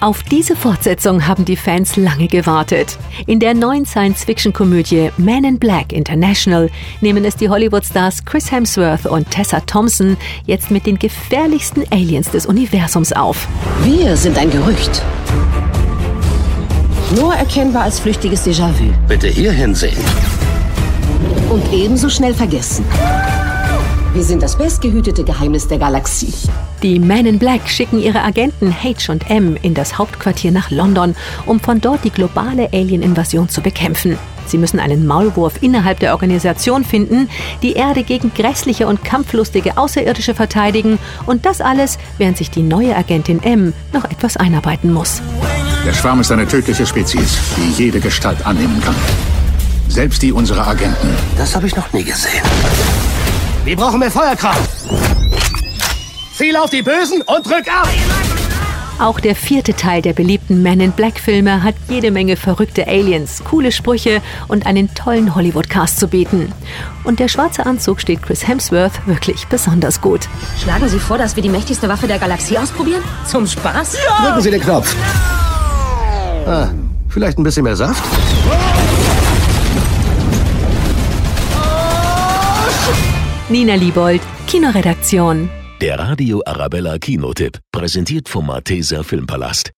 Auf diese Fortsetzung haben die Fans lange gewartet. In der neuen Science-Fiction-Komödie Man in Black International nehmen es die Hollywood-Stars Chris Hemsworth und Tessa Thompson jetzt mit den gefährlichsten Aliens des Universums auf. Wir sind ein Gerücht. Nur erkennbar als flüchtiges Déjà-vu. Bitte hier hinsehen. Und ebenso schnell vergessen. Wir sind das bestgehütete Geheimnis der Galaxie. Die Men in Black schicken ihre Agenten H und M in das Hauptquartier nach London, um von dort die globale Alien-Invasion zu bekämpfen. Sie müssen einen Maulwurf innerhalb der Organisation finden, die Erde gegen grässliche und kampflustige Außerirdische verteidigen und das alles, während sich die neue Agentin M noch etwas einarbeiten muss. Der Schwarm ist eine tödliche Spezies, die jede Gestalt annehmen kann. Selbst die unserer Agenten. Das habe ich noch nie gesehen. Wir brauchen mehr Feuerkraft. Ziel auf die Bösen und drück ab! Auch der vierte Teil der beliebten Men in Black Filme hat jede Menge verrückte Aliens, coole Sprüche und einen tollen Hollywood-Cast zu bieten. Und der schwarze Anzug steht Chris Hemsworth wirklich besonders gut. Schlagen Sie vor, dass wir die mächtigste Waffe der Galaxie ausprobieren? Zum Spaß? Ja! Drücken Sie den Knopf. Ah, vielleicht ein bisschen mehr Saft? Nina Liebold, Kinoredaktion. Der Radio Arabella Kinotipp, präsentiert vom Malteser Filmpalast.